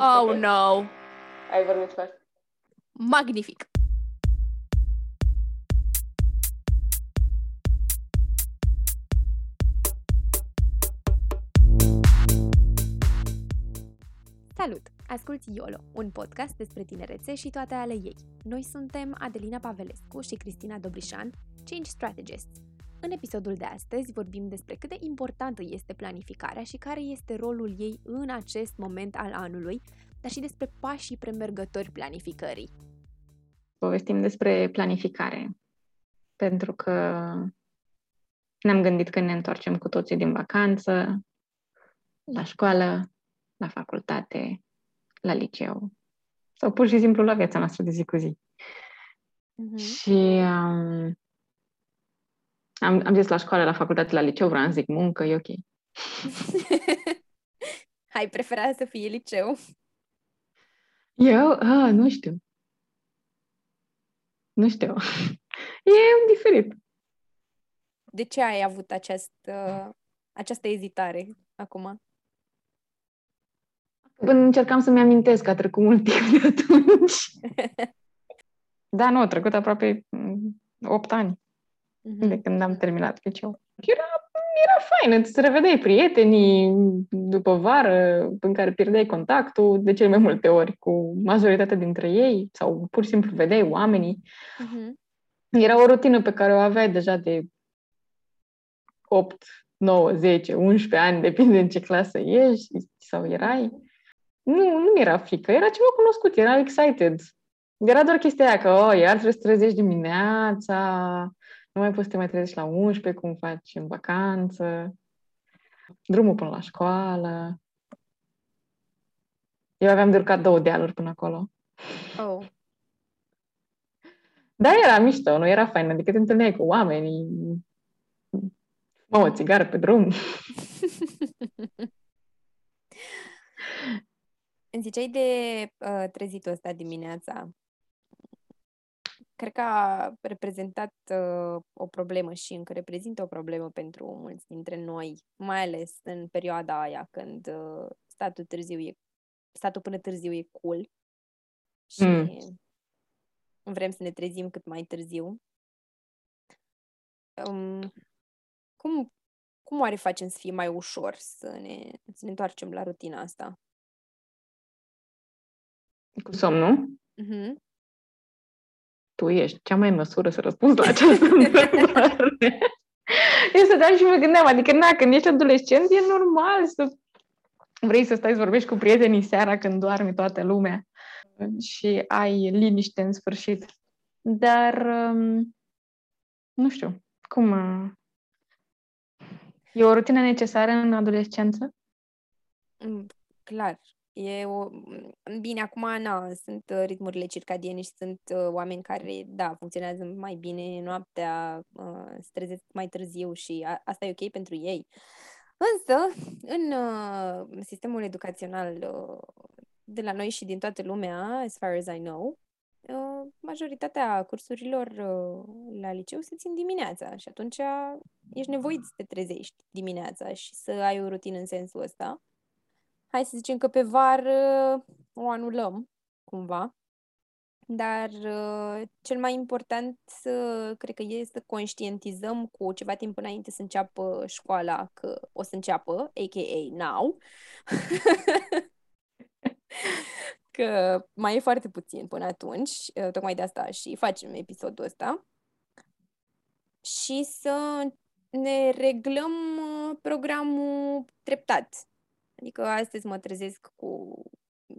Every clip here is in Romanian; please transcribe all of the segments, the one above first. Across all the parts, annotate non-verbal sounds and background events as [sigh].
Oh, okay. [laughs] no! Ai vorbit first. Magnific! Salut! Asculți YOLO, un podcast despre tinerețe și toate ale ei. Noi suntem Adelina Pavelescu și Cristina Dobrișan, Change Strategists, în episodul de astăzi vorbim despre cât de importantă este planificarea și care este rolul ei în acest moment al anului, dar și despre pașii premergători planificării. Povestim despre planificare, pentru că ne-am gândit că ne întoarcem cu toții din vacanță, la școală, la facultate, la liceu sau pur și simplu la viața noastră de zi cu zi. Uh-huh. Și um, am, am zis la școală, la facultate, la liceu, vreau să zic muncă, e ok. [laughs] Ai preferat să fie liceu? Eu? Ah, nu știu. Nu știu. [laughs] e diferit. De ce ai avut această, această ezitare acum? Până încercam să-mi amintesc că a trecut mult timp de atunci. [laughs] da, nu, a trecut aproape 8 mm, ani uh-huh. de când am terminat liceu. Era, era fain, îți revedeai prietenii după vară în care pierdeai contactul de cele mai multe ori cu majoritatea dintre ei sau pur și simplu vedeai oamenii. Uh-huh. Era o rutină pe care o aveai deja de 8, 9, 10, 11 ani, depinde în ce clasă ești sau erai. Nu, nu era frică, era ceva cunoscut, era excited. Era doar chestia aia că, oh, iar trebuie să trezești dimineața, nu mai poți să te mai trezești la 11, cum faci în vacanță, drumul până la școală. Eu aveam de urcat două dealuri până acolo. Oh. Da, era mișto, nu era fain, adică te întâlneai cu oamenii, mă, o țigară pe drum. [laughs] Îmi ziceai de uh, trezitul ăsta dimineața cred că a reprezentat uh, o problemă și încă reprezintă o problemă pentru mulți dintre noi, mai ales în perioada aia când uh, statul târziu e statul până târziu e cool și mm. vrem să ne trezim cât mai târziu. Um, cum, cum oare facem să fie mai ușor să ne, să ne întoarcem la rutina asta? Cu somnul? Mm-hmm tu ești cea mai măsură să răspunzi la această [laughs] întrebare. Eu stăteam și mă gândeam, adică, na, când ești adolescent, e normal să vrei să stai să vorbești cu prietenii seara când doarme toată lumea și ai liniște în sfârșit. Dar, um, nu știu, cum... Uh, e o rutină necesară în adolescență? Mm, clar. E o... Bine, acum, na, sunt uh, ritmurile circadiene și sunt uh, oameni care, da, funcționează mai bine noaptea, uh, se trezesc mai târziu și a, asta e ok pentru ei. Însă, în uh, sistemul educațional uh, de la noi și din toată lumea, as far as I know, uh, majoritatea cursurilor uh, la liceu se țin dimineața și atunci ești nevoit să te trezești dimineața și să ai o rutină în sensul ăsta hai să zicem că pe vară o anulăm, cumva. Dar uh, cel mai important, uh, cred că e să conștientizăm cu ceva timp înainte să înceapă școala că o să înceapă, a.k.a. now. [laughs] că mai e foarte puțin până atunci, uh, tocmai de asta și facem episodul ăsta. Și să ne reglăm uh, programul treptat. Adică astăzi mă trezesc cu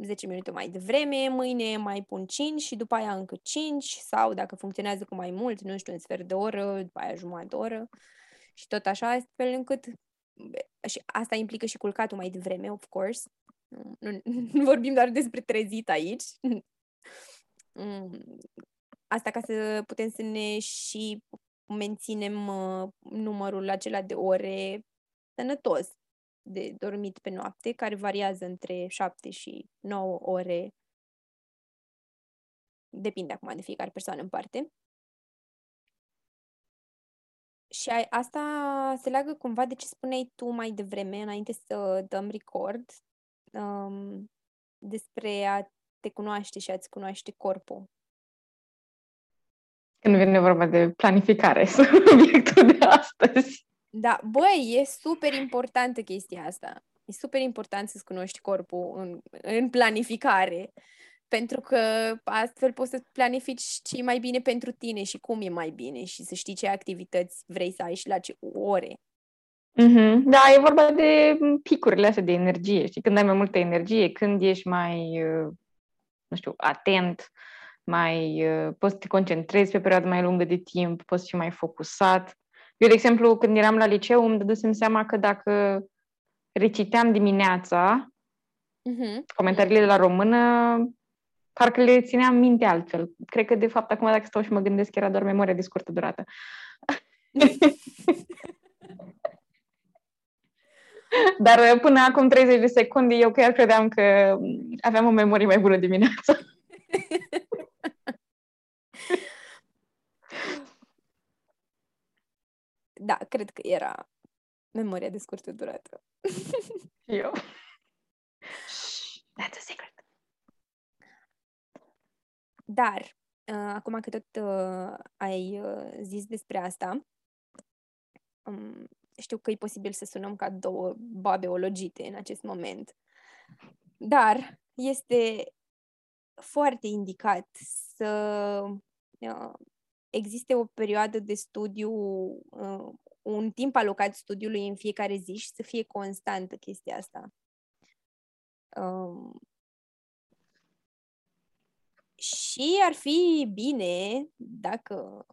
10 minute mai devreme, mâine mai pun 5 și după aia încă 5 sau dacă funcționează cu mai mult, nu știu, un sfert de oră, după aia jumătate de oră și tot așa, astfel încât și asta implică și culcatul mai devreme, of course. Nu, nu, [laughs] nu vorbim doar despre trezit aici. Mm, asta ca să putem să ne și menținem uh, numărul acela de ore sănătos de dormit pe noapte, care variază între 7 și 9 ore. Depinde acum de fiecare persoană în parte. Și asta se leagă cumva de ce spuneai tu mai devreme, înainte să dăm record, um, despre a te cunoaște și a-ți cunoaște corpul. Când vine vorba de planificare, [laughs] subiectul de astăzi. Da, băi, e super importantă chestia asta. E super important să-ți cunoști corpul în, în planificare, pentru că astfel poți să planifici ce e mai bine pentru tine și cum e mai bine și să știi ce activități vrei să ai și la ce ore. Mm-hmm. Da, e vorba de picurile astea de energie, știi? Când ai mai multă energie, când ești mai, uh, nu știu, atent, mai, uh, poți să te concentrezi pe perioadă mai lungă de timp, poți fi mai focusat. Eu, de exemplu, când eram la liceu, îmi dădusem seama că dacă reciteam dimineața uh-huh. comentariile de la română, parcă le țineam minte altfel. Cred că, de fapt, acum dacă stau și mă gândesc, era doar memoria de scurtă durată. [laughs] Dar până acum 30 de secunde eu chiar credeam că aveam o memorie mai bună dimineața. [laughs] da, cred că era memoria de scurtă durată. [laughs] eu. That's a secret. Dar, uh, acum că tot uh, ai uh, zis despre asta, um, știu că e posibil să sunăm ca două babe ologite în acest moment, dar este foarte indicat să uh, existe o perioadă de studiu, uh, un timp alocat studiului în fiecare zi și să fie constantă chestia asta. Um, și ar fi bine dacă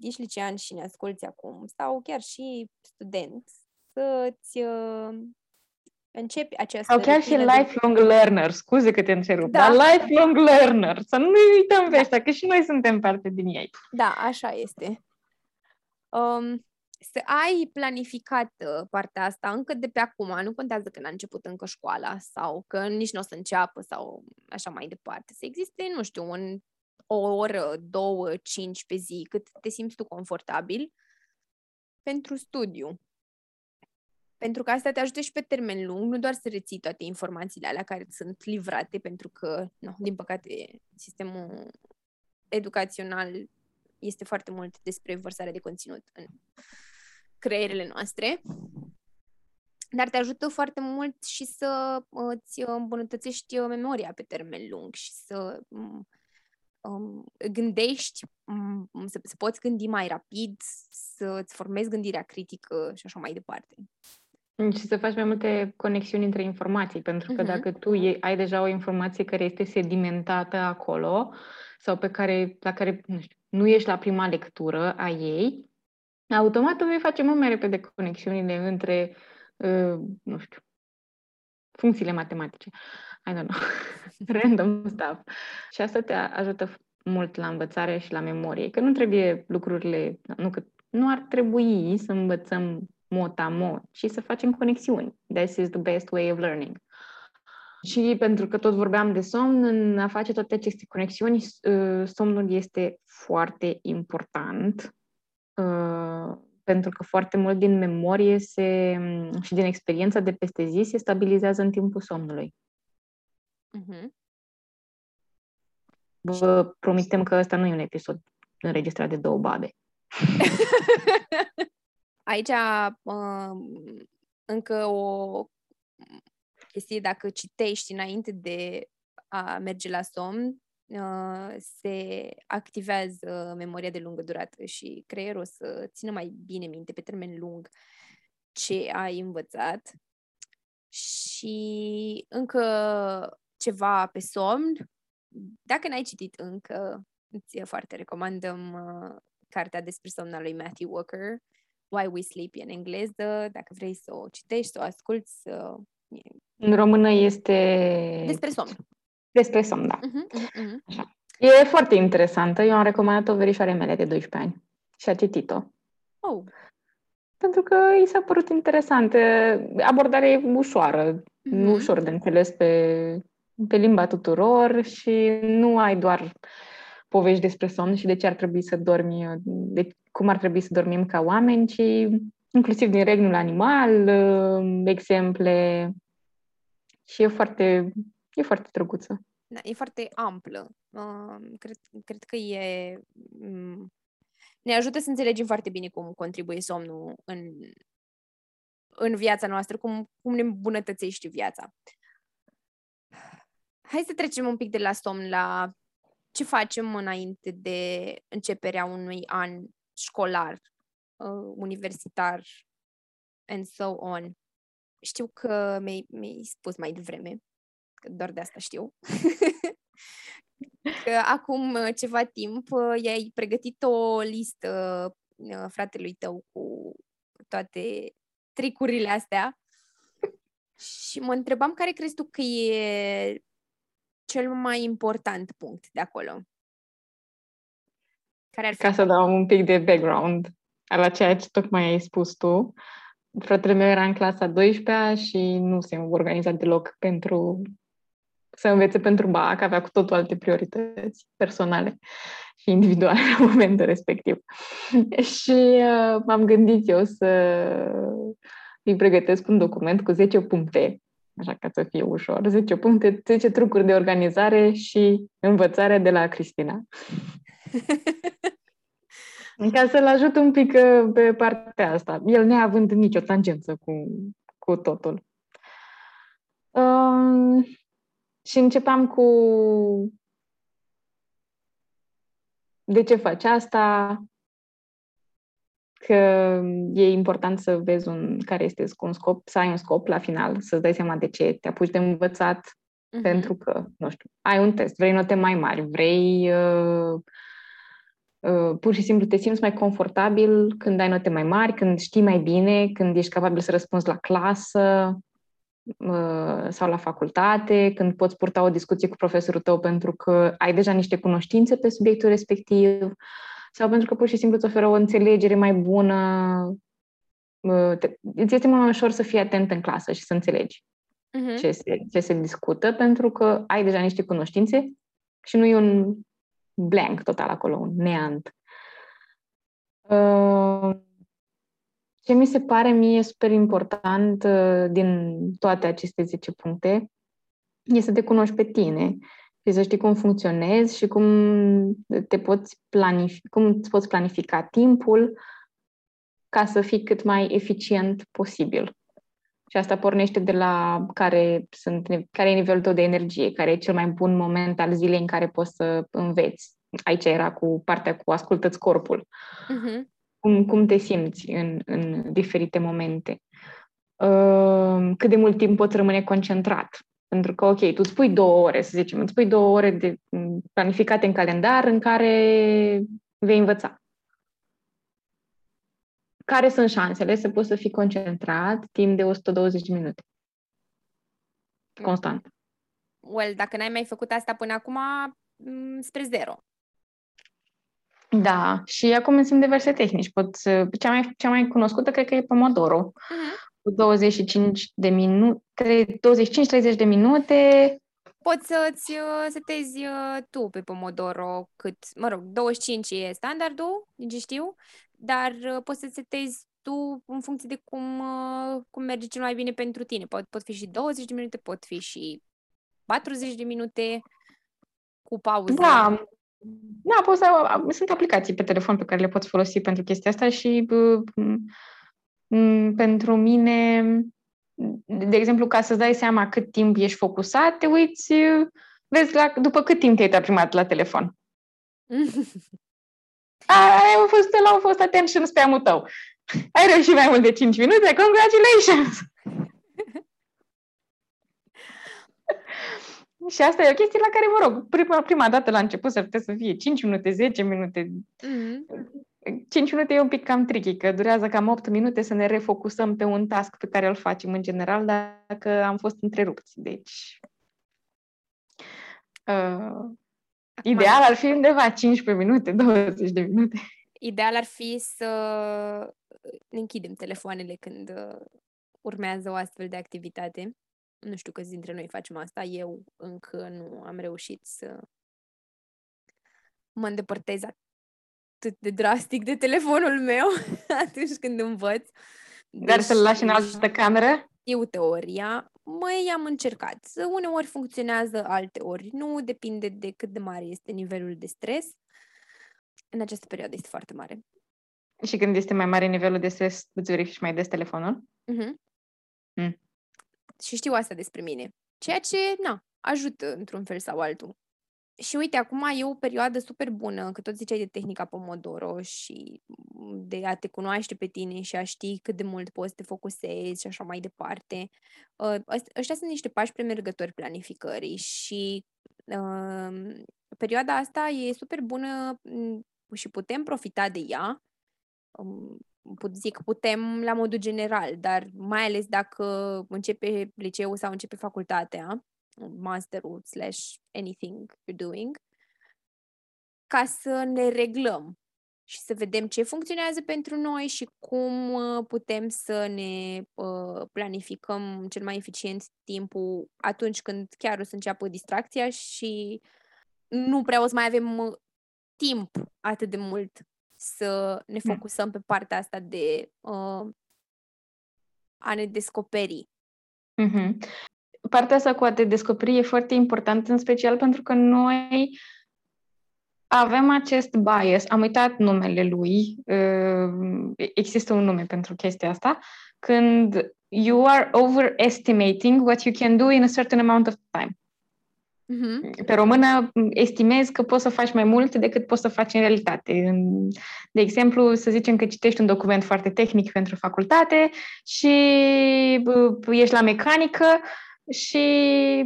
ești licean și ne asculți acum, sau chiar și student, să-ți uh, începi această... Sau chiar și lifelong de... learner, scuze că te întrerup, da. dar lifelong learner, să nu uităm pe da. ăștia, că și noi suntem parte din ei. Da, așa este. Um, să ai planificat uh, partea asta încă de pe acum, nu contează că n-a început încă școala sau că nici nu o să înceapă sau așa mai departe. Să existe, nu știu, un, o oră, două, cinci pe zi, cât te simți tu confortabil pentru studiu. Pentru că asta te ajută și pe termen lung, nu doar să reții toate informațiile alea care sunt livrate, pentru că, no, din păcate, sistemul educațional este foarte mult despre vărsarea de conținut în creierele noastre, dar te ajută foarte mult și să îți îmbunătățești memoria pe termen lung și să um, gândești, um, să, să poți gândi mai rapid, să îți formezi gândirea critică și așa mai departe. Și să faci mai multe conexiuni între informații, pentru că uh-huh. dacă tu ai deja o informație care este sedimentată acolo sau pe care, la care nu, știu, nu ești la prima lectură a ei, automat vei face mult mai repede conexiunile între, uh, nu știu, funcțiile matematice. I don't know, [laughs] random stuff. Și asta te ajută mult la învățare și la memorie, că nu trebuie lucrurile, nu că nu ar trebui să învățăm mot-a-mot, ci să facem conexiuni. This is the best way of learning. Și pentru că tot vorbeam de somn, în a face toate aceste conexiuni, uh, somnul este foarte important uh, pentru că foarte mult din memorie se, și din experiența de peste zi se stabilizează în timpul somnului. Uh-huh. Vă promitem că ăsta nu e un episod înregistrat de două babe. [laughs] Aici uh, încă o chestie, dacă citești înainte de a merge la somn, uh, se activează memoria de lungă durată și creierul o să țină mai bine minte pe termen lung ce ai învățat. Și încă ceva pe somn, dacă n-ai citit încă, îți foarte recomandăm uh, cartea despre somn lui Matthew Walker, Why We Sleep în engleză, dacă vrei să o citești, să o asculti. Să... În română este... Despre somn. Despre somn, da. Uh-huh, uh-huh. Așa. E foarte interesantă. Eu am recomandat-o verișoare mele de 12 ani și a citit-o. Oh. Pentru că i s-a părut interesant. Abordarea e ușoară, uh-huh. ușor de înțeles pe, pe limba tuturor și nu ai doar povești despre somn și de ce ar trebui să dormi, de cum ar trebui să dormim ca oameni, ci inclusiv din regnul animal, exemple. Și e foarte e foarte drăguță. Da, e foarte amplă. Uh, cred, cred că e... Um, ne ajută să înțelegem foarte bine cum contribuie somnul în, în viața noastră, cum, cum ne îmbunătățește viața. Hai să trecem un pic de la somn la ce facem înainte de începerea unui an școlar, uh, universitar, and so on. Știu că mi-ai, mi spus mai devreme, că doar de asta știu, [laughs] că acum ceva timp uh, i-ai pregătit o listă uh, fratelui tău cu toate tricurile astea și mă întrebam care crezi tu că e cel mai important punct de acolo? Care ar fi? Ca să dau un pic de background la ceea ce tocmai ai spus tu, fratele meu era în clasa 12 și nu se organiza deloc pentru să învețe pentru BAC, avea cu totul alte priorități personale și individuale [laughs] la momentul respectiv. [laughs] și uh, m-am gândit eu să îi pregătesc un document cu 10 puncte așa ca să fie ușor. 10 puncte, 10 trucuri de organizare și învățare de la Cristina. [laughs] ca să-l ajut un pic uh, pe partea asta. El neavând nicio tangență cu, cu totul. Um, și începeam cu de ce faci asta, că e important să vezi un, care este un scop, să ai un scop la final, să-ți dai seama de ce te apuci de învățat, uh-huh. pentru că, nu știu, ai un test, vrei note mai mari, vrei uh, uh, pur și simplu te simți mai confortabil când ai note mai mari, când știi mai bine, când ești capabil să răspunzi la clasă uh, sau la facultate, când poți purta o discuție cu profesorul tău pentru că ai deja niște cunoștințe pe subiectul respectiv. Uh, sau pentru că pur și simplu îți oferă o înțelegere mai bună. Îți este mult mai ușor să fii atent în clasă și să înțelegi uh-huh. ce, se, ce se discută, pentru că ai deja niște cunoștințe și nu e un blank total acolo, un neant. Uh, ce mi se pare mie super important uh, din toate aceste 10 puncte e să te cunoști pe tine și să știi cum funcționezi și cum te poți planifica, cum îți poți planifica timpul ca să fii cât mai eficient posibil. Și asta pornește de la care, sunt, care e nivelul tău de energie, care e cel mai bun moment al zilei în care poți să înveți. Aici era cu partea cu ascultă-ți corpul. Uh-huh. Cum, cum te simți în, în diferite momente. Uh, cât de mult timp poți rămâne concentrat pentru că, ok, tu îți pui două ore, să zicem, îți pui două ore de, planificate în calendar în care vei învăța. Care sunt șansele să poți să fii concentrat timp de 120 de minute? Constant. Well, dacă n-ai mai făcut asta până acum, spre zero. Da, și acum sunt diverse tehnici. Pot, cea, mai, cea mai cunoscută cred că e Pomodoro. Uh-huh cu 25 de minute, 25-30 de minute. Poți să-ți uh, setezi uh, tu pe Pomodoro cât, mă rog, 25 e standardul, ce știu, dar uh, poți să setezi tu în funcție de cum, cum merge cel mai bine pentru tine. Pot, pot fi și 20 de minute, pot fi și 40 de minute cu pauză. Da, da, poți să, sunt aplicații pe telefon pe care le poți folosi pentru chestia asta și Mm, pentru mine, de exemplu, ca să-ți dai seama cât timp ești focusat, te uiți, vezi la, după cât timp te-ai prima dată la telefon. [laughs] Ai a fost, la au fost attention spam-ul tău. Ai reușit mai mult de 5 minute, congratulations! [laughs] Și asta e o chestie la care, mă rog, prima, prima dată la început să putea să fie 5 minute, 10 minute. Mm-hmm. 5 minute e un pic cam tricky, că durează cam 8 minute să ne refocusăm pe un task pe care îl facem în general, dacă am fost întrerupți. Deci, uh, ideal ar fi undeva 15 minute, [laughs] 20 de minute. Ideal ar fi să ne închidem telefoanele când uh, urmează o astfel de activitate. Nu știu câți dintre noi facem asta. Eu încă nu am reușit să mă îndepărtez atât de drastic de telefonul meu [laughs] atunci când învăț. Dar deci, să-l lași în altă cameră? Eu teoria, Măi, am încercat. Uneori funcționează, alte ori nu, depinde de cât de mare este nivelul de stres. În această perioadă este foarte mare. Și când este mai mare nivelul de stres, îți verifici mai des telefonul? Uh-huh. Mm. Și știu asta despre mine. Ceea ce, na, ajută într-un fel sau altul. Și uite, acum e o perioadă super bună, că tot ziceai de tehnica Pomodoro și de a te cunoaște pe tine și a ști cât de mult poți să te focusezi și așa mai departe. Uh, ăștia sunt niște pași premergători planificării și uh, perioada asta e super bună și putem profita de ea. Um, zic putem la modul general, dar mai ales dacă începe liceul sau începe facultatea, masterul slash anything you're doing, ca să ne reglăm și să vedem ce funcționează pentru noi și cum uh, putem să ne uh, planificăm cel mai eficient timpul atunci când chiar o să înceapă distracția și nu prea o să mai avem uh, timp atât de mult să ne da. focusăm pe partea asta de uh, a ne descoperi. Mm-hmm. Partea asta cu a te descoperi e foarte importantă, în special pentru că noi avem acest bias, am uitat numele lui, uh, există un nume pentru chestia asta, când you are overestimating what you can do in a certain amount of time. Uh-huh. Pe română estimezi că poți să faci mai mult decât poți să faci în realitate. De exemplu, să zicem că citești un document foarte tehnic pentru facultate și ești la mecanică și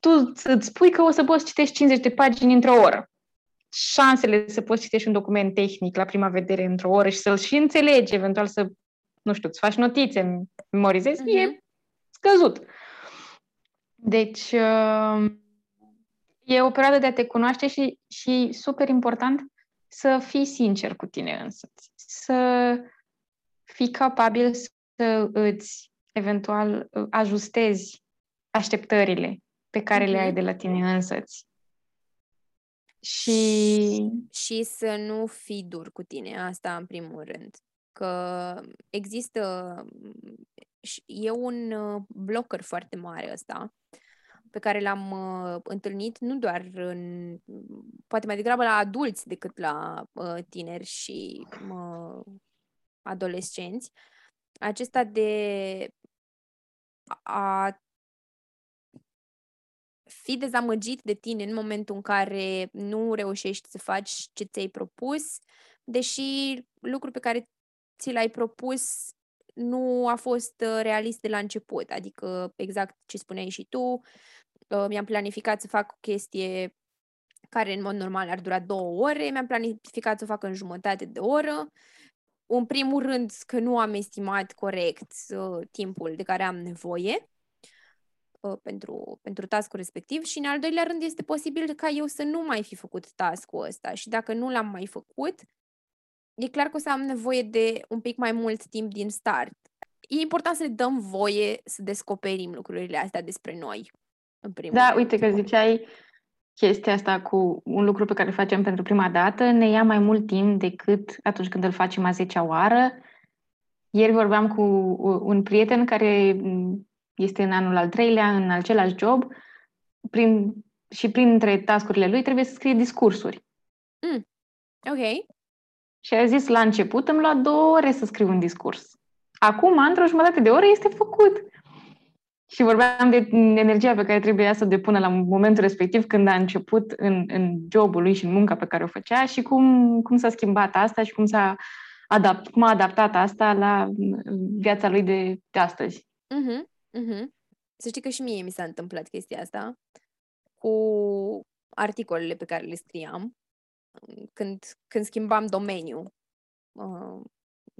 tu îți spui că o să poți citești 50 de pagini într-o oră. Șansele să poți citești un document tehnic la prima vedere într-o oră și să-l și înțelegi, eventual să, nu știu, îți faci notițe, memorizezi, uh-huh. e scăzut. Deci, uh, e o perioadă de a te cunoaște și, și super important să fii sincer cu tine însă. Să fii capabil să îți eventual ajustezi așteptările pe care mm-hmm. le ai mhm. de la tine însăți. Și... și să nu fii dur cu tine, asta în primul rând. Că există... E un uh, blocker foarte mare ăsta pe care l-am uh, întâlnit nu doar în, poate mai degrabă la adulți decât la uh, tineri și uh, adolescenți, acesta de a fi dezamăgit de tine în momentul în care nu reușești să faci ce ți-ai propus, deși lucrul pe care ți l-ai propus nu a fost uh, realist de la început, adică exact ce spuneai și tu, uh, mi-am planificat să fac o chestie care în mod normal ar dura două ore, mi-am planificat să o fac în jumătate de oră. În primul rând că nu am estimat corect uh, timpul de care am nevoie uh, pentru, pentru task-ul respectiv și în al doilea rând este posibil ca eu să nu mai fi făcut task-ul ăsta și dacă nu l-am mai făcut, e clar că o să am nevoie de un pic mai mult timp din start. E important să le dăm voie să descoperim lucrurile astea despre noi în primul Da, rând. uite că ziceai chestia asta cu un lucru pe care îl facem pentru prima dată, ne ia mai mult timp decât atunci când îl facem a 10 oară. Ieri vorbeam cu un prieten care este în anul al treilea, în același job, prin, și printre tascurile lui trebuie să scrie discursuri. Mm. Ok. Și a zis, la început îmi lua două ore să scriu un discurs. Acum, într-o jumătate de oră, este făcut. Și vorbeam de energia pe care trebuia să o depună la momentul respectiv când a început în, în jobul lui și în munca pe care o făcea și cum, cum s-a schimbat asta și cum, s-a adapt, cum a adaptat asta la viața lui de, de astăzi. Uh-huh, uh-huh. Să știi că și mie mi s-a întâmplat chestia asta cu articolele pe care le scriam când, când schimbam domeniu. Uh,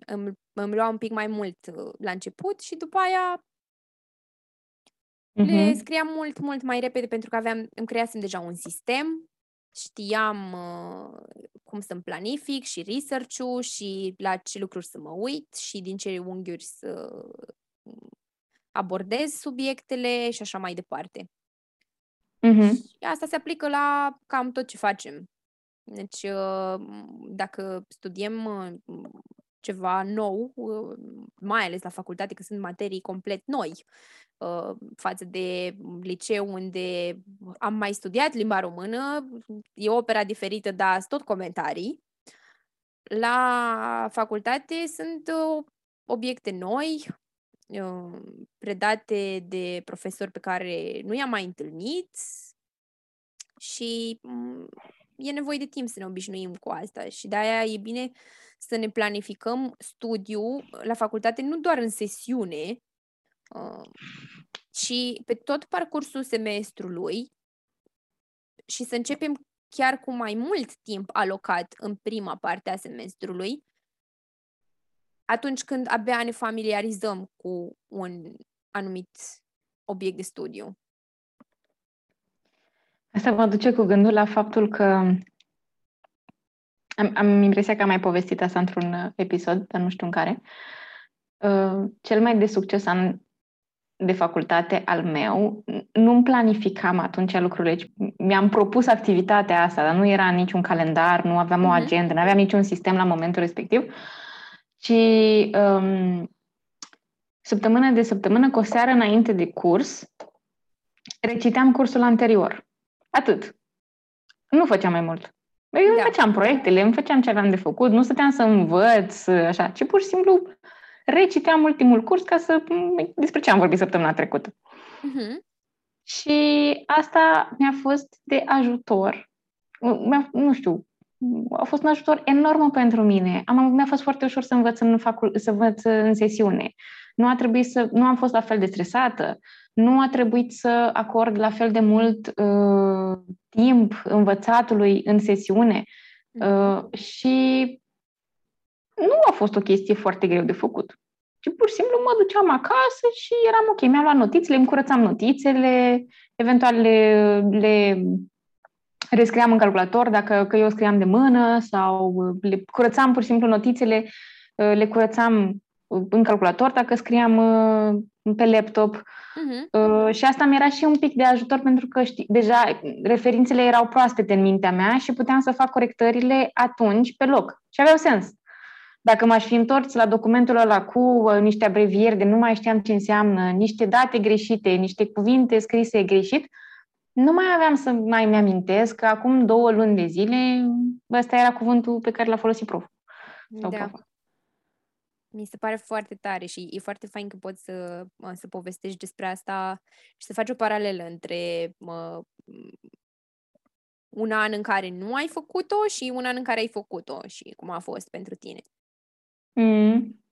îmi, îmi lua un pic mai mult uh, la început și după aia Uh-huh. Le scriam mult, mult mai repede pentru că aveam, îmi creasem deja un sistem, știam uh, cum să-mi planific și research-ul și la ce lucruri să mă uit și din ce unghiuri să abordez subiectele și așa mai departe. Uh-huh. Și asta se aplică la cam tot ce facem. Deci, uh, dacă studiem uh, ceva nou, uh, mai ales la facultate, că sunt materii complet noi uh, față de liceu unde am mai studiat limba română, e opera diferită, dar sunt tot comentarii. La facultate sunt obiecte noi, predate de profesori pe care nu i-am mai întâlnit și mm, e nevoie de timp să ne obișnuim cu asta și de-aia e bine să ne planificăm studiu la facultate nu doar în sesiune, uh, ci pe tot parcursul semestrului și să începem chiar cu mai mult timp alocat în prima parte a semestrului, atunci când abia ne familiarizăm cu un anumit obiect de studiu. Asta mă duce cu gândul la faptul că am, am impresia că am mai povestit asta într-un uh, episod, dar nu știu în care. Uh, cel mai de succes an de facultate al meu, nu-mi planificam atunci lucrurile. Mi-am propus activitatea asta, dar nu era niciun calendar, nu aveam mm-hmm. o mhm. agendă, nu aveam niciun sistem la momentul respectiv. Și um, săptămână de săptămână, cu o seară înainte de curs, reciteam cursul anterior. Atât. Nu făceam mai mult. Eu da. făceam proiectele, îmi făceam ce aveam de făcut, nu stăteam să învăț, așa, ci pur și simplu reciteam ultimul curs ca să... despre ce am vorbit săptămâna trecută. Uh-huh. Și asta mi-a fost de ajutor. Mi-a, nu știu, a fost un ajutor enorm pentru mine. Am, mi-a fost foarte ușor să învăț în, facul, să învăț în sesiune. Nu a trebuit să, nu am fost la fel de stresată, nu a trebuit să acord la fel de mult uh, timp învățatului în sesiune uh, și nu a fost o chestie foarte greu de făcut. Și pur și simplu mă duceam acasă și eram ok, mi-am luat notițele, îmi curățam notițele, eventual le, le rescriam în calculator dacă că eu scriam de mână sau le curățam pur și simplu notițele, uh, le curățam în calculator dacă scriam uh, pe laptop. Uh-huh. Și asta mi era și un pic de ajutor pentru că știi, deja referințele erau proaspete în mintea mea și puteam să fac corectările atunci pe loc. Și aveau sens. Dacă m-aș fi întors la documentul ăla cu uh, niște abrevieri de nu mai știam ce înseamnă, niște date greșite, niște cuvinte scrise greșit, nu mai aveam să mai mi-amintesc că acum două luni de zile ăsta era cuvântul pe care l-a folosit prof. Sau da. Profa. Mi se pare foarte tare și e foarte fain că poți să, să povestești despre asta și să faci o paralelă între mă, un an în care nu ai făcut-o și un an în care ai făcut-o și cum a fost pentru tine. Mm.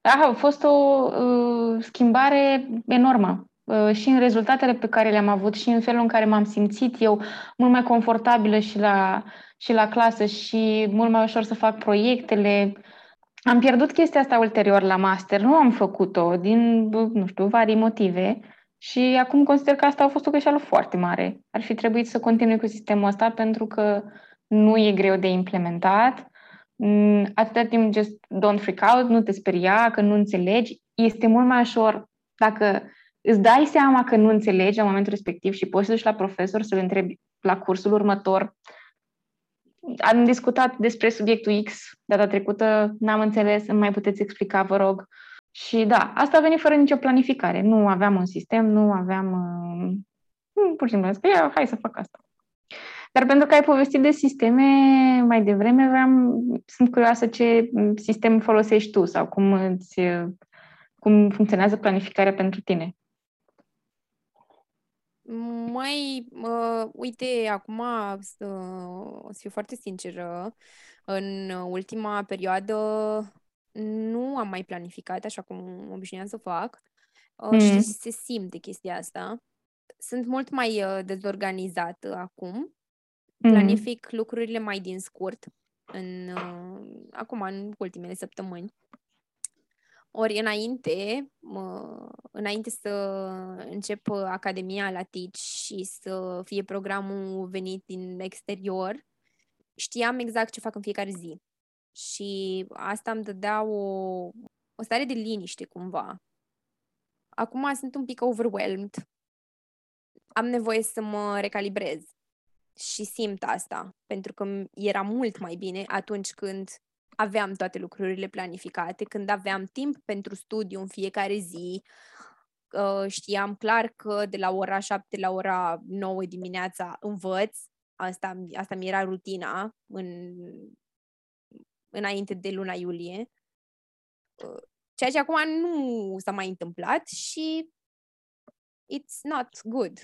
Da, a fost o uh, schimbare enormă uh, și în rezultatele pe care le-am avut și în felul în care m-am simțit eu mult mai confortabilă și la, și la clasă și mult mai ușor să fac proiectele. Am pierdut chestia asta ulterior la master, nu am făcut-o din, nu știu, vari motive și acum consider că asta a fost o greșeală foarte mare. Ar fi trebuit să continui cu sistemul ăsta pentru că nu e greu de implementat Mm, atâta timp just don't freak out, nu te speria că nu înțelegi. Este mult mai ușor dacă îți dai seama că nu înțelegi la momentul respectiv și poți să duci la profesor să-l întrebi la cursul următor. Am discutat despre subiectul X data trecută, n-am înțeles, îmi mai puteți explica, vă rog. Și da, asta a venit fără nicio planificare. Nu aveam un sistem, nu aveam... Uh, pur și simplu, că hai să fac asta. Dar pentru că ai povestit de sisteme mai devreme, vreau, sunt curioasă ce sistem folosești tu sau cum, îți, cum funcționează planificarea pentru tine. Mai, uh, uite, acum să, o să fiu foarte sinceră, în ultima perioadă nu am mai planificat așa cum obișnuiam să fac uh, mm. și se simte chestia asta. Sunt mult mai uh, dezorganizată acum Mm-hmm. Planific mm. lucrurile mai din scurt, în, uh, acum, în ultimele săptămâni. Ori înainte, uh, înainte să încep Academia la TIC și să fie programul venit din exterior, știam exact ce fac în fiecare zi. Și asta îmi dădea o, o stare de liniște cumva. Acum sunt un pic overwhelmed. Am nevoie să mă recalibrez și simt asta, pentru că era mult mai bine atunci când aveam toate lucrurile planificate, când aveam timp pentru studiu în fiecare zi, uh, știam clar că de la ora 7 la ora 9 dimineața învăț, asta, asta mi era rutina în, înainte de luna iulie, uh, ceea ce acum nu s-a mai întâmplat și it's not good.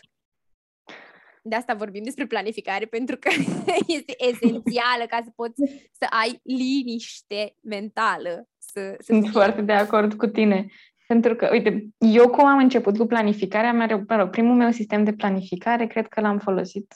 De asta vorbim despre planificare, pentru că [laughs] este esențială ca să poți să ai liniște mentală. Să, să Sunt fie. foarte de acord cu tine. Pentru că, uite, eu cum am început cu planificarea, mea, mă rog, primul meu sistem de planificare, cred că l-am folosit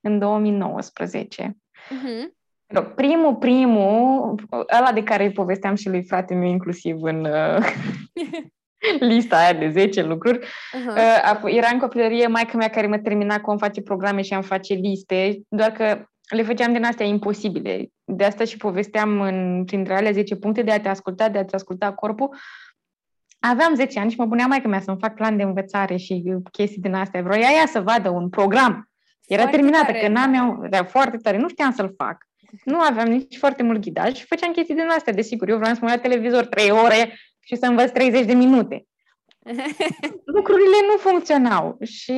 în 2019. Uh-huh. Rog, primul, primul, ăla de care îi povesteam și lui frate meu inclusiv în uh, [laughs] [laughs] lista aia de 10 lucruri, uh-huh. uh, era în copilărie maica mea care mă termina cum face programe și am face liste, doar că le făceam din astea imposibile. De asta și povesteam în, printre alea 10 puncte de a te asculta, de a te asculta corpul. Aveam 10 ani și mă punea maica mea să-mi fac plan de învățare și chestii din astea. Vroia ea să vadă un program. Era foarte terminată, tare. că n-am era foarte tare, nu știam să-l fac. Nu aveam nici foarte mult ghidaj și făceam chestii din astea, desigur. Eu vreau să mă la televizor 3 ore și să învăț 30 de minute. [laughs] Lucrurile nu funcționau și,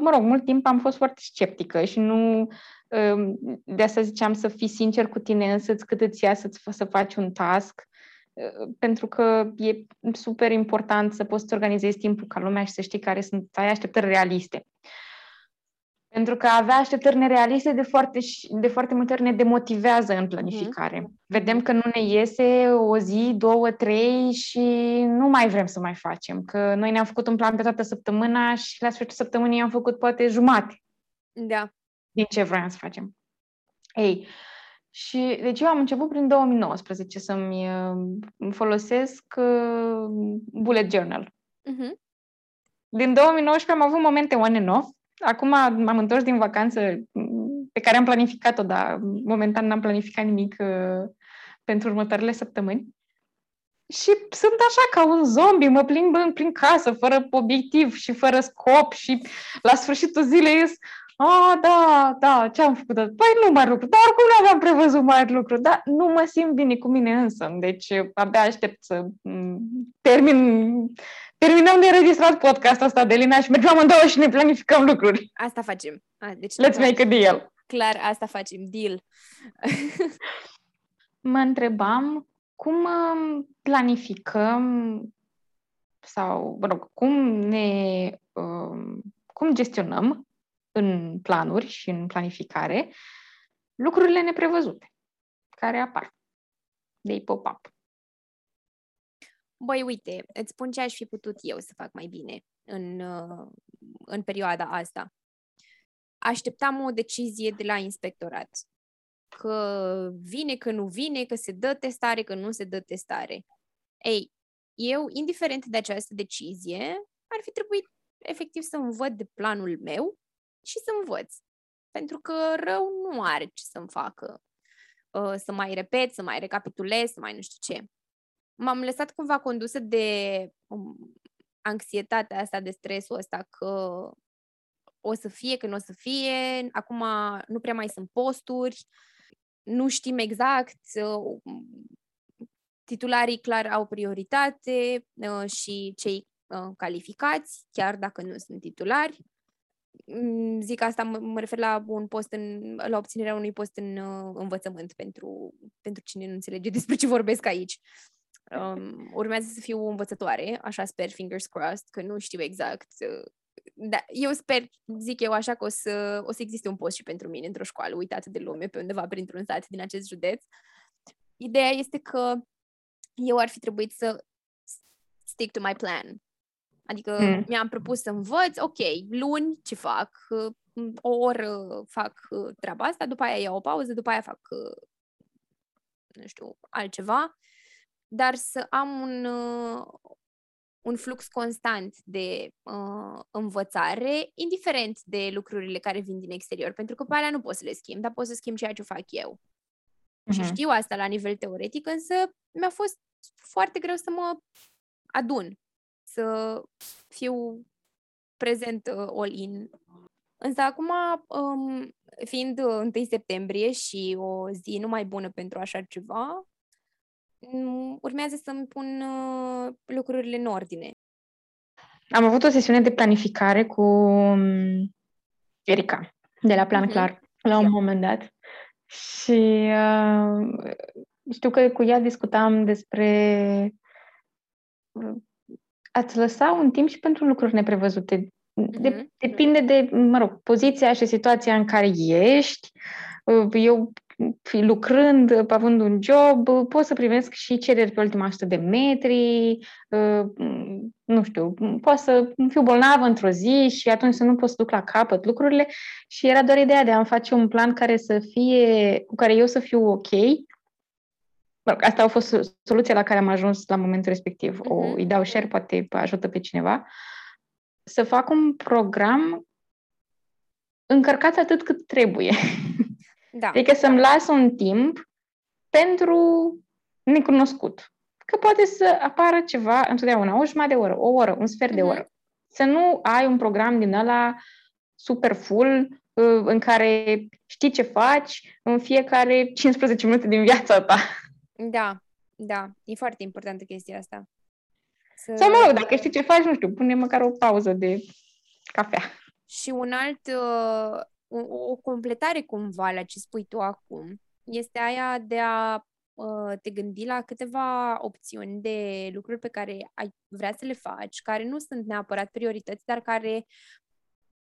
mă rog, mult timp am fost foarte sceptică și nu, um, de asta ziceam să fii sincer cu tine însăți cât îți ia să-ți, să faci un task, uh, pentru că e super important să poți să organizezi timpul ca lumea și să știi care sunt, ai așteptări realiste. Pentru că avea așteptări nerealiste de foarte, de foarte multe ori ne demotivează în planificare. Mm. Vedem că nu ne iese o zi, două, trei și nu mai vrem să mai facem. Că noi ne-am făcut un plan pe toată săptămâna și la sfârșitul săptămânii am făcut poate jumate. Da. Din ce vreau să facem. Ei, și deci eu am început prin 2019 să-mi uh, folosesc uh, bullet journal. Mm-hmm. Din 2019 am avut momente on and off Acum m-am întors din vacanță pe care am planificat-o, dar momentan n-am planificat nimic uh, pentru următoarele săptămâni. Și sunt așa ca un zombie, mă plimb prin casă, fără obiectiv și fără scop și la sfârșitul zilei ies, a, da, da, ce am făcut? Păi nu mai lucru, dar oricum nu aveam prevăzut mai lucru, dar nu mă simt bine cu mine însă, deci abia aștept să termin terminăm de înregistrat podcastul ăsta de Lina și mergem amândouă și ne planificăm lucruri. Asta facem. A, deci Let's make a deal. Clar, asta facem. Deal. [laughs] mă întrebam cum um, planificăm sau, mă rog, cum ne um, cum gestionăm în planuri și în planificare lucrurile neprevăzute care apar. de pop-up. Băi, uite, îți spun ce aș fi putut eu să fac mai bine în, uh, în perioada asta. Așteptam o decizie de la inspectorat. Că vine, că nu vine, că se dă testare, că nu se dă testare. Ei, eu, indiferent de această decizie, ar fi trebuit efectiv să învăț de planul meu și să învăț. Pentru că rău nu are ce să-mi facă. Uh, să mai repet, să mai recapitulez, să mai nu știu ce m-am lăsat cumva condusă de um, anxietatea asta, de stresul ăsta că o să fie, că nu o să fie, acum nu prea mai sunt posturi, nu știm exact, uh, titularii clar au prioritate uh, și cei uh, calificați, chiar dacă nu sunt titulari. Mm, zic asta, mă refer la un post în, la obținerea unui post în învățământ pentru, pentru cine nu înțelege despre ce vorbesc aici. Um, urmează să fiu învățătoare, așa sper, fingers crossed, că nu știu exact. Uh, da, eu sper, zic eu așa, că o să, o să existe un post și pentru mine într-o școală uitată de lume, pe undeva printr-un sat din acest județ. Ideea este că eu ar fi trebuit să stick to my plan. Adică mm. mi-am propus să învăț, ok, luni ce fac? O oră fac uh, treaba asta, după aia iau o pauză, după aia fac, uh, nu știu, altceva dar să am un, uh, un flux constant de uh, învățare, indiferent de lucrurile care vin din exterior, pentru că pe alea nu pot să le schimb, dar pot să schimb ceea ce fac eu. Uh-huh. Și mhm. știu asta la nivel teoretic, însă mi-a fost foarte greu să mă adun, să fiu prezent uh, all-in. Însă acum, um, fiind 1 septembrie și o zi numai bună pentru așa ceva, mm, urmează să-mi pun uh, lucrurile în ordine. Am avut o sesiune de planificare cu mm, Erika, de la Plan uh-huh. Clar, la un yeah. moment dat. Și uh, știu că cu ea discutam despre ați lăsa un timp și pentru lucruri neprevăzute. De, mm-hmm. Depinde de, mă rog, poziția și situația în care ești. Eu, lucrând, având un job, pot să primesc și cereri pe ultima 100 de metri, nu știu, pot să fiu bolnavă într-o zi și atunci să nu pot să duc la capăt lucrurile și era doar ideea de a-mi face un plan care să fie, cu care eu să fiu ok Asta a fost soluția la care am ajuns la momentul respectiv. O, uh-huh. îi dau share, poate ajută pe cineva. Să fac un program încărcat atât cât trebuie. [laughs] Da. Adică să-mi las un timp pentru necunoscut. Că poate să apară ceva întotdeauna, o jumătate de oră, o oră, un sfert uh-huh. de mhm. oră. Să nu ai un program din ăla super full, uh, în care știi ce faci în fiecare 15 minute din viața ta. Da, da, e foarte importantă chestia asta. Să... Sau mă rog, dacă știi ce faci, nu știu, pune măcar o pauză de cafea. Și un alt, uh, o, o completare cumva la ce spui tu acum, este aia de a uh, te gândi la câteva opțiuni de lucruri pe care ai vrea să le faci, care nu sunt neapărat priorități, dar care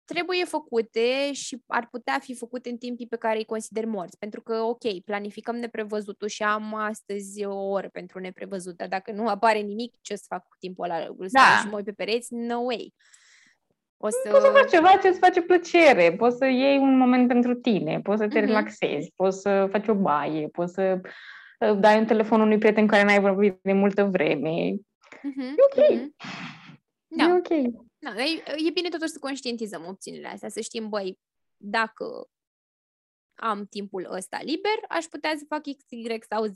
trebuie făcute și ar putea fi făcute în timpii pe care îi consider morți. Pentru că, ok, planificăm neprevăzutul și am astăzi o oră pentru neprevăzut, dar dacă nu apare nimic, ce să fac cu timpul ăla? Îl da. și mă pe pereți? No way. O să... Poți să faci ceva ce îți face plăcere, poți să iei un moment pentru tine, poți să te uh-huh. relaxezi, poți să faci o baie, poți să uh, dai un telefon unui prieten care n-ai vorbit de multă vreme. Uh-huh. E ok. Uh-huh. Da. E ok. Da, e, e bine totuși să conștientizăm opțiunile astea, să știm, băi, dacă am timpul ăsta liber, aș putea să fac X, Y sau Z.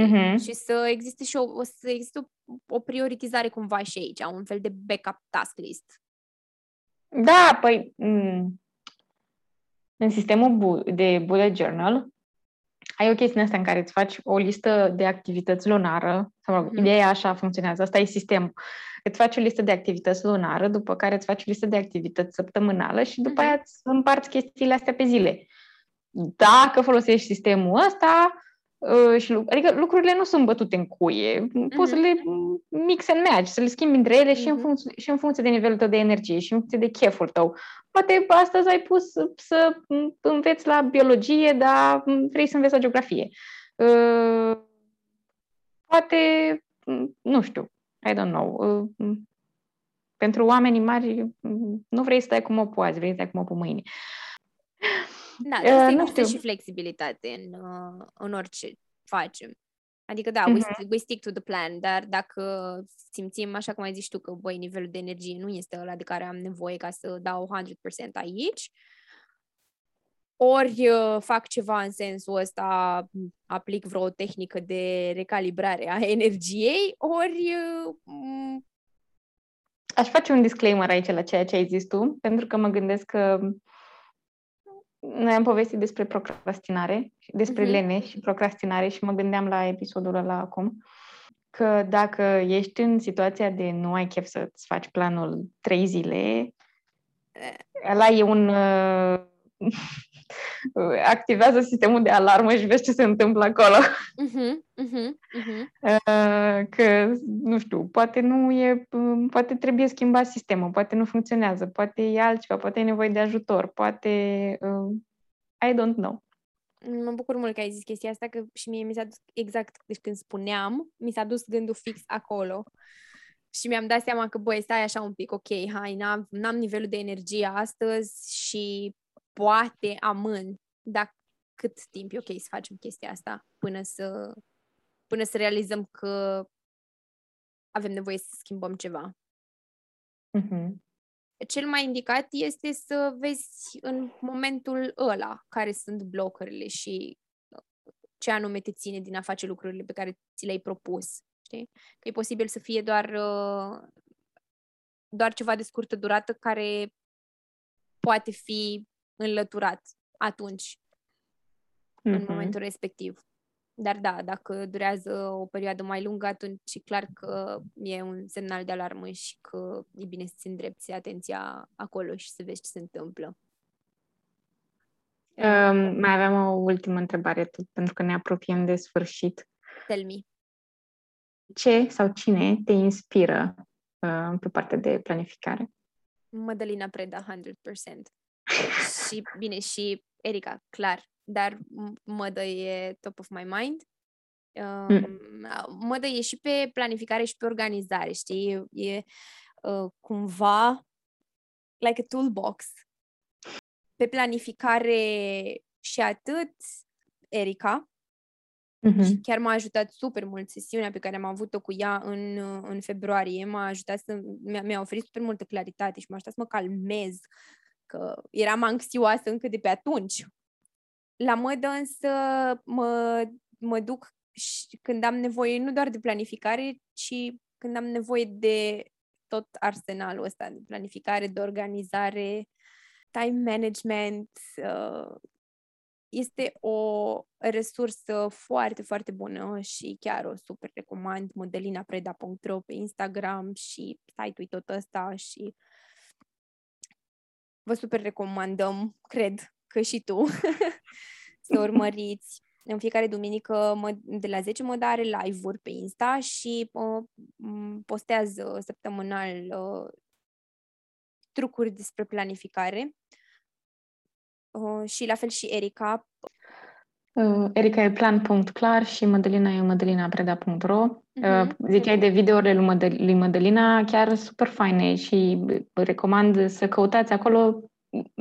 Mm-hmm. Și să existe și o, să existe o, o prioritizare cumva și aici, un fel de backup task list. Da, păi m- în sistemul de bullet journal ai o chestie asta în care îți faci o listă de activități lunară, sau mă rog, mm-hmm. ideea așa funcționează, asta e sistemul. Îți faci o listă de activități lunară, după care îți faci o listă de activități săptămânală și după mm-hmm. aia îți împarți chestiile astea pe zile. Dacă folosești sistemul ăsta, uh, și, adică lucrurile nu sunt bătute în cuie. Mm-hmm. Poți să le mix and match, să le schimbi între ele mm-hmm. și, în mhm. funcție, și în funcție de nivelul tău de energie și în funcție de cheful tău. Poate astăzi ai pus să înveți la biologie, dar vrei să înveți la geografie. Uh, poate, nu știu, I don't know. Uh, pentru oamenii mari nu vrei să stai cu mopul azi, vrei să stai cu mopul mâine. Da, uh, nu știu. și flexibilitate în, uh, în orice facem. Adică, da, uh-huh. we, mhm. we stick to the plan, dar dacă simțim, așa cum ai zis tu, că, băi, nivelul de energie nu este ăla de care am nevoie ca să dau 100% aici, ori uh, fac ceva în sensul ăsta, aplic vreo tehnică de recalibrare a energiei, ori... Uh, Aș face un disclaimer aici la ceea ce ai zis tu, pentru că mă gândesc că noi am povestit despre procrastinare, despre uh-huh. lene și procrastinare și mă gândeam la episodul ăla acum, că dacă ești în situația de nu ai chef să-ți faci planul trei zile, ăla e un... Uh, activează sistemul de alarmă și vezi ce se întâmplă acolo. Uh-huh, uh-huh, uh-huh. Că, nu știu, poate nu e, poate trebuie schimbat sistemul, poate nu funcționează, poate e altceva, poate e nevoie de ajutor, poate, uh, I don't know. Mă bucur mult că ai zis chestia asta, că și mie mi s-a dus exact deci când spuneam, mi s-a dus gândul fix acolo. Și mi-am dat seama că, băi, stai așa un pic, ok, hai, n-am, n-am nivelul de energie astăzi și poate amân, dar cât timp e ok să facem chestia asta până să, până să realizăm că avem nevoie să schimbăm ceva. Mm-hmm. Cel mai indicat este să vezi în momentul ăla care sunt blocările și ce anume te ține din a face lucrurile pe care ți le-ai propus. Știi? Că e posibil să fie doar, uh, doar ceva de scurtă durată care poate fi înlăturat atunci, mm-hmm. în momentul respectiv. Dar da, dacă durează o perioadă mai lungă, atunci e clar că e un semnal de alarmă și că e bine să-ți îndrepti atenția acolo și să vezi ce se întâmplă. Um, mai aveam o ultimă întrebare, tot pentru că ne apropiem de sfârșit. Tell me. Ce sau cine te inspiră uh, pe partea de planificare? Mădălina Preda, 100%. Și, bine, și Erica, clar. Dar Mădă e top of my mind. Uh, Mădă e și pe planificare și pe organizare, știi? E, e uh, cumva like a toolbox pe planificare și atât Erica, Uh-huh. Și chiar m-a ajutat super mult sesiunea pe care am avut-o cu ea în, în februarie. M-a ajutat să... Mi-a, mi-a oferit super multă claritate și m-a ajutat să mă calmez, că eram anxioasă încă de pe atunci. La modă însă mă, mă duc și când am nevoie nu doar de planificare, ci când am nevoie de tot arsenalul ăsta de planificare, de organizare, time management, uh, este o resursă foarte, foarte bună și chiar o super recomand, modelinapreda.ro pe Instagram și site-ul tot ăsta și vă super recomandăm, cred că și tu, [laughs] să urmăriți. În fiecare duminică mă, de la 10 mă are live-uri pe Insta și uh, postează săptămânal uh, trucuri despre planificare uh, și la fel și Erica. Uh, Erica e plan.clar și Mădălina e mădălinapreda.ro uh-huh. uh, Ziceai de videourile lui, Mădăl- lui Mădălina chiar super faine și recomand să căutați acolo.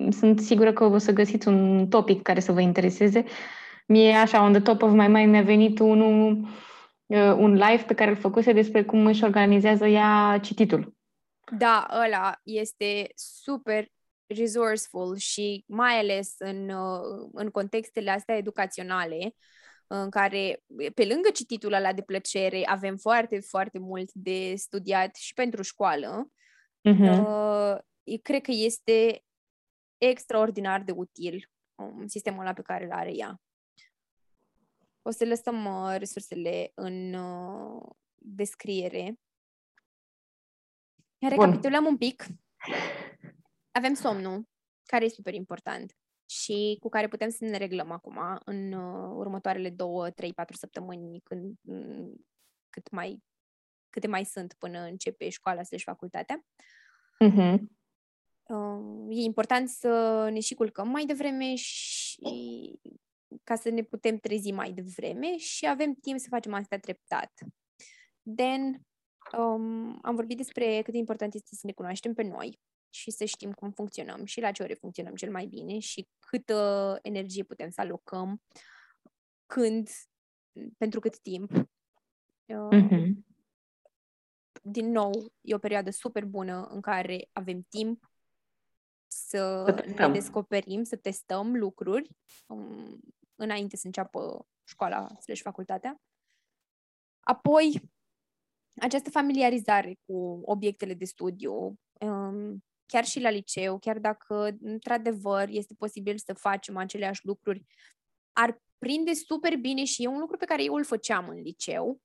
Sunt sigură că o să găsiți un topic care să vă intereseze. Mie, așa, on the top of my mind, mi-a venit unul, uh, un live pe care îl făcuse despre cum își organizează ea cititul. Da, ăla este super resourceful și mai ales în, uh, în contextele astea educaționale, în care, pe lângă cititul ăla de plăcere, avem foarte, foarte mult de studiat și pentru școală, uh-huh. uh, cred că este extraordinar de util um, sistemul ăla pe care îl are ea. O să lăsăm uh, resursele în uh, descriere. Recapitulăm un pic avem somnul, care e super important și cu care putem să ne reglăm acum în uh, următoarele două, trei, patru săptămâni când, mm, cât mai, câte mai sunt până începe școala slash facultatea. Uh-huh. Uh, e important să ne și culcăm mai devreme și ca să ne putem trezi mai devreme și avem timp să facem asta treptat. Then, um, am vorbit despre cât de important este să ne cunoaștem pe noi, și să știm cum funcționăm și la ce ore funcționăm cel mai bine și câtă energie putem să alocăm, când, pentru cât timp. Uh-huh. Din nou, e o perioadă super bună în care avem timp să, să ne descoperim, să testăm lucruri um, înainte să înceapă școala slash facultatea. Apoi, această familiarizare cu obiectele de studiu, um, chiar și la liceu, chiar dacă, într-adevăr, este posibil să facem aceleași lucruri, ar prinde super bine și e un lucru pe care eu îl făceam în liceu,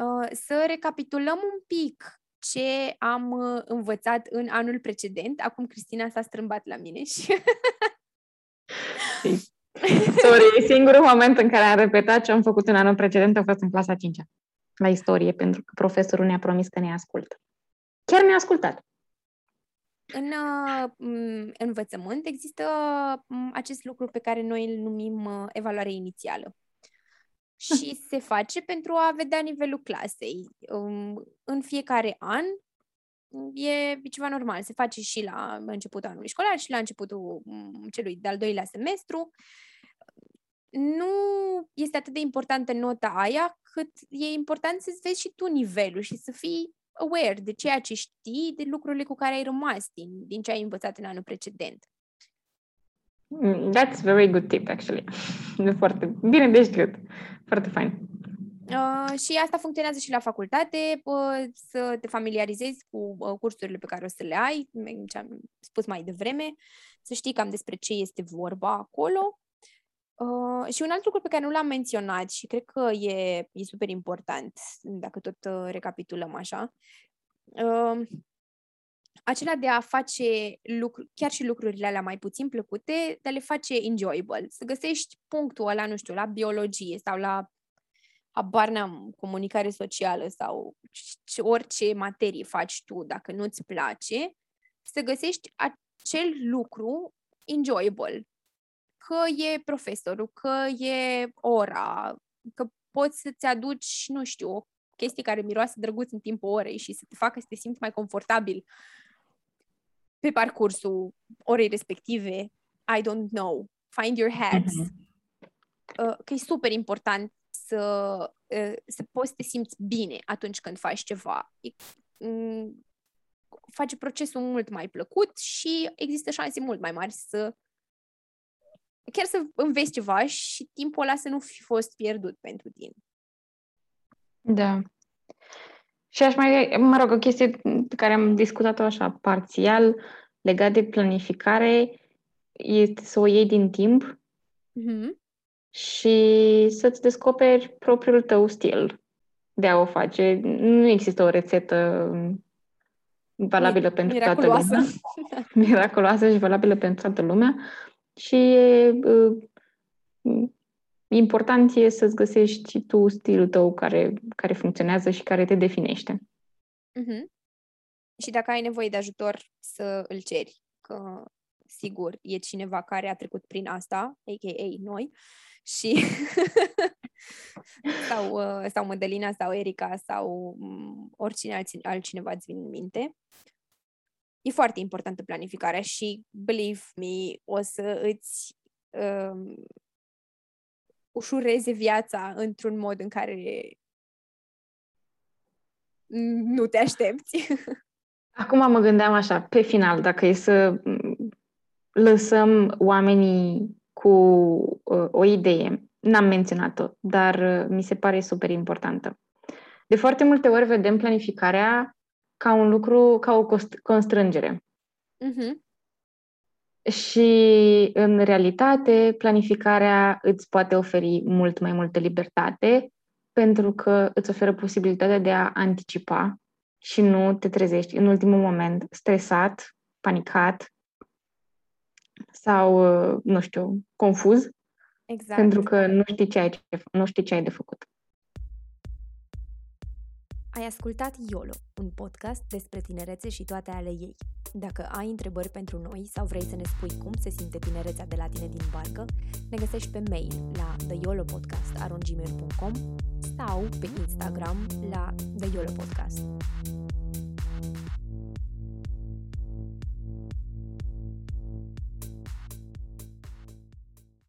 uh, să recapitulăm un pic ce am uh, învățat în anul precedent. Acum Cristina s-a strâmbat la mine și... [laughs] Sorry, singurul moment în care am repetat ce am făcut în anul precedent a fost în clasa 5 la istorie, pentru că profesorul ne-a promis că ne ascultă. Chiar ne-a ascultat. În uh, învățământ există acest lucru pe care noi îl numim uh, evaluare inițială. [laughs] Și se face pentru a vedea nivelul clasei. Um, în fiecare an e ceva normal. Se face și la începutul anului școlar și la începutul celui de-al doilea semestru. Nu este atât de importantă nota aia, cât e important să vezi și tu nivelul și să fii aware de ceea ce știi, de lucrurile cu care ai rămas din, din ce ai învățat în anul precedent. Mm, that's very good tip, actually. De [laughs] foarte bine de știut. Foarte fain. Uh, și asta funcționează și la facultate, uh, să te familiarizezi cu uh, cursurile pe care o să le ai, ce am spus mai devreme, să știi cam despre ce este vorba acolo. Uh, și un alt lucru pe care nu l-am menționat și cred că e, e super important, dacă tot uh, recapitulăm așa, uh, acela de a face lucru, chiar și lucrurile alea mai puțin plăcute, de a le face enjoyable. Să găsești punctul ăla, nu știu, la biologie sau la habar n-am, comunicare socială sau orice materie faci tu, dacă nu-ți place, să găsești acel lucru enjoyable. Că e profesorul, că e ora, că poți să-ți aduci, nu știu, o chestie care miroase drăguț în timpul orei și să te facă să te simți mai confortabil pe parcursul orei respective. I don't know. Find your hacks. Mm-hmm. Uh, că e super important să, să poți să te simți bine atunci când faci ceva. Mm, face procesul mult mai plăcut și există șanse mult mai mari să chiar să înveți ceva și timpul ăla să nu fi fost pierdut pentru tine. Da. Și aș mai, mă rog, o chestie pe care am discutat-o așa parțial legat de planificare este să o iei din timp mm-hmm și să-ți descoperi propriul tău stil de a o face. Nu există o rețetă valabilă Mi- pentru toată lumea. [laughs] Miraculoasă și valabilă pentru toată lumea. Și e, uh, important e să-ți găsești tu stilul tău care, care funcționează și care te definește. Mm-hmm. Și dacă ai nevoie de ajutor, să îl ceri. Că, sigur, e cineva care a trecut prin asta, a.k.a. noi, și [laughs] sau, uh, sau Mădălina sau Erica sau mm, oricine altcineva îți vine în minte. E foarte importantă planificarea și, believe me, o să îți um, ușureze viața într-un mod în care nu te aștepți. [laughs] Acum mă gândeam așa, pe final, dacă e să mm, lăsăm oamenii cu uh, o idee. N-am menționat-o, dar uh, mi se pare super importantă. De foarte multe ori vedem planificarea ca un lucru, ca o constrângere. Uh-huh. Și, în realitate, planificarea îți poate oferi mult mai multă libertate pentru că îți oferă posibilitatea de a anticipa și nu te trezești în ultimul moment stresat, panicat sau, uh, nu știu, confuz. Exact. Pentru că nu știi ce ai, nu știi ce ai de făcut. Ai ascultat YOLO, un podcast despre tinerețe și toate ale ei. Dacă ai întrebări pentru noi sau vrei să ne spui cum se simte tinerețea de la tine din barcă, ne găsești pe mail la theyolopodcast.com sau pe Instagram la theyolopodcast.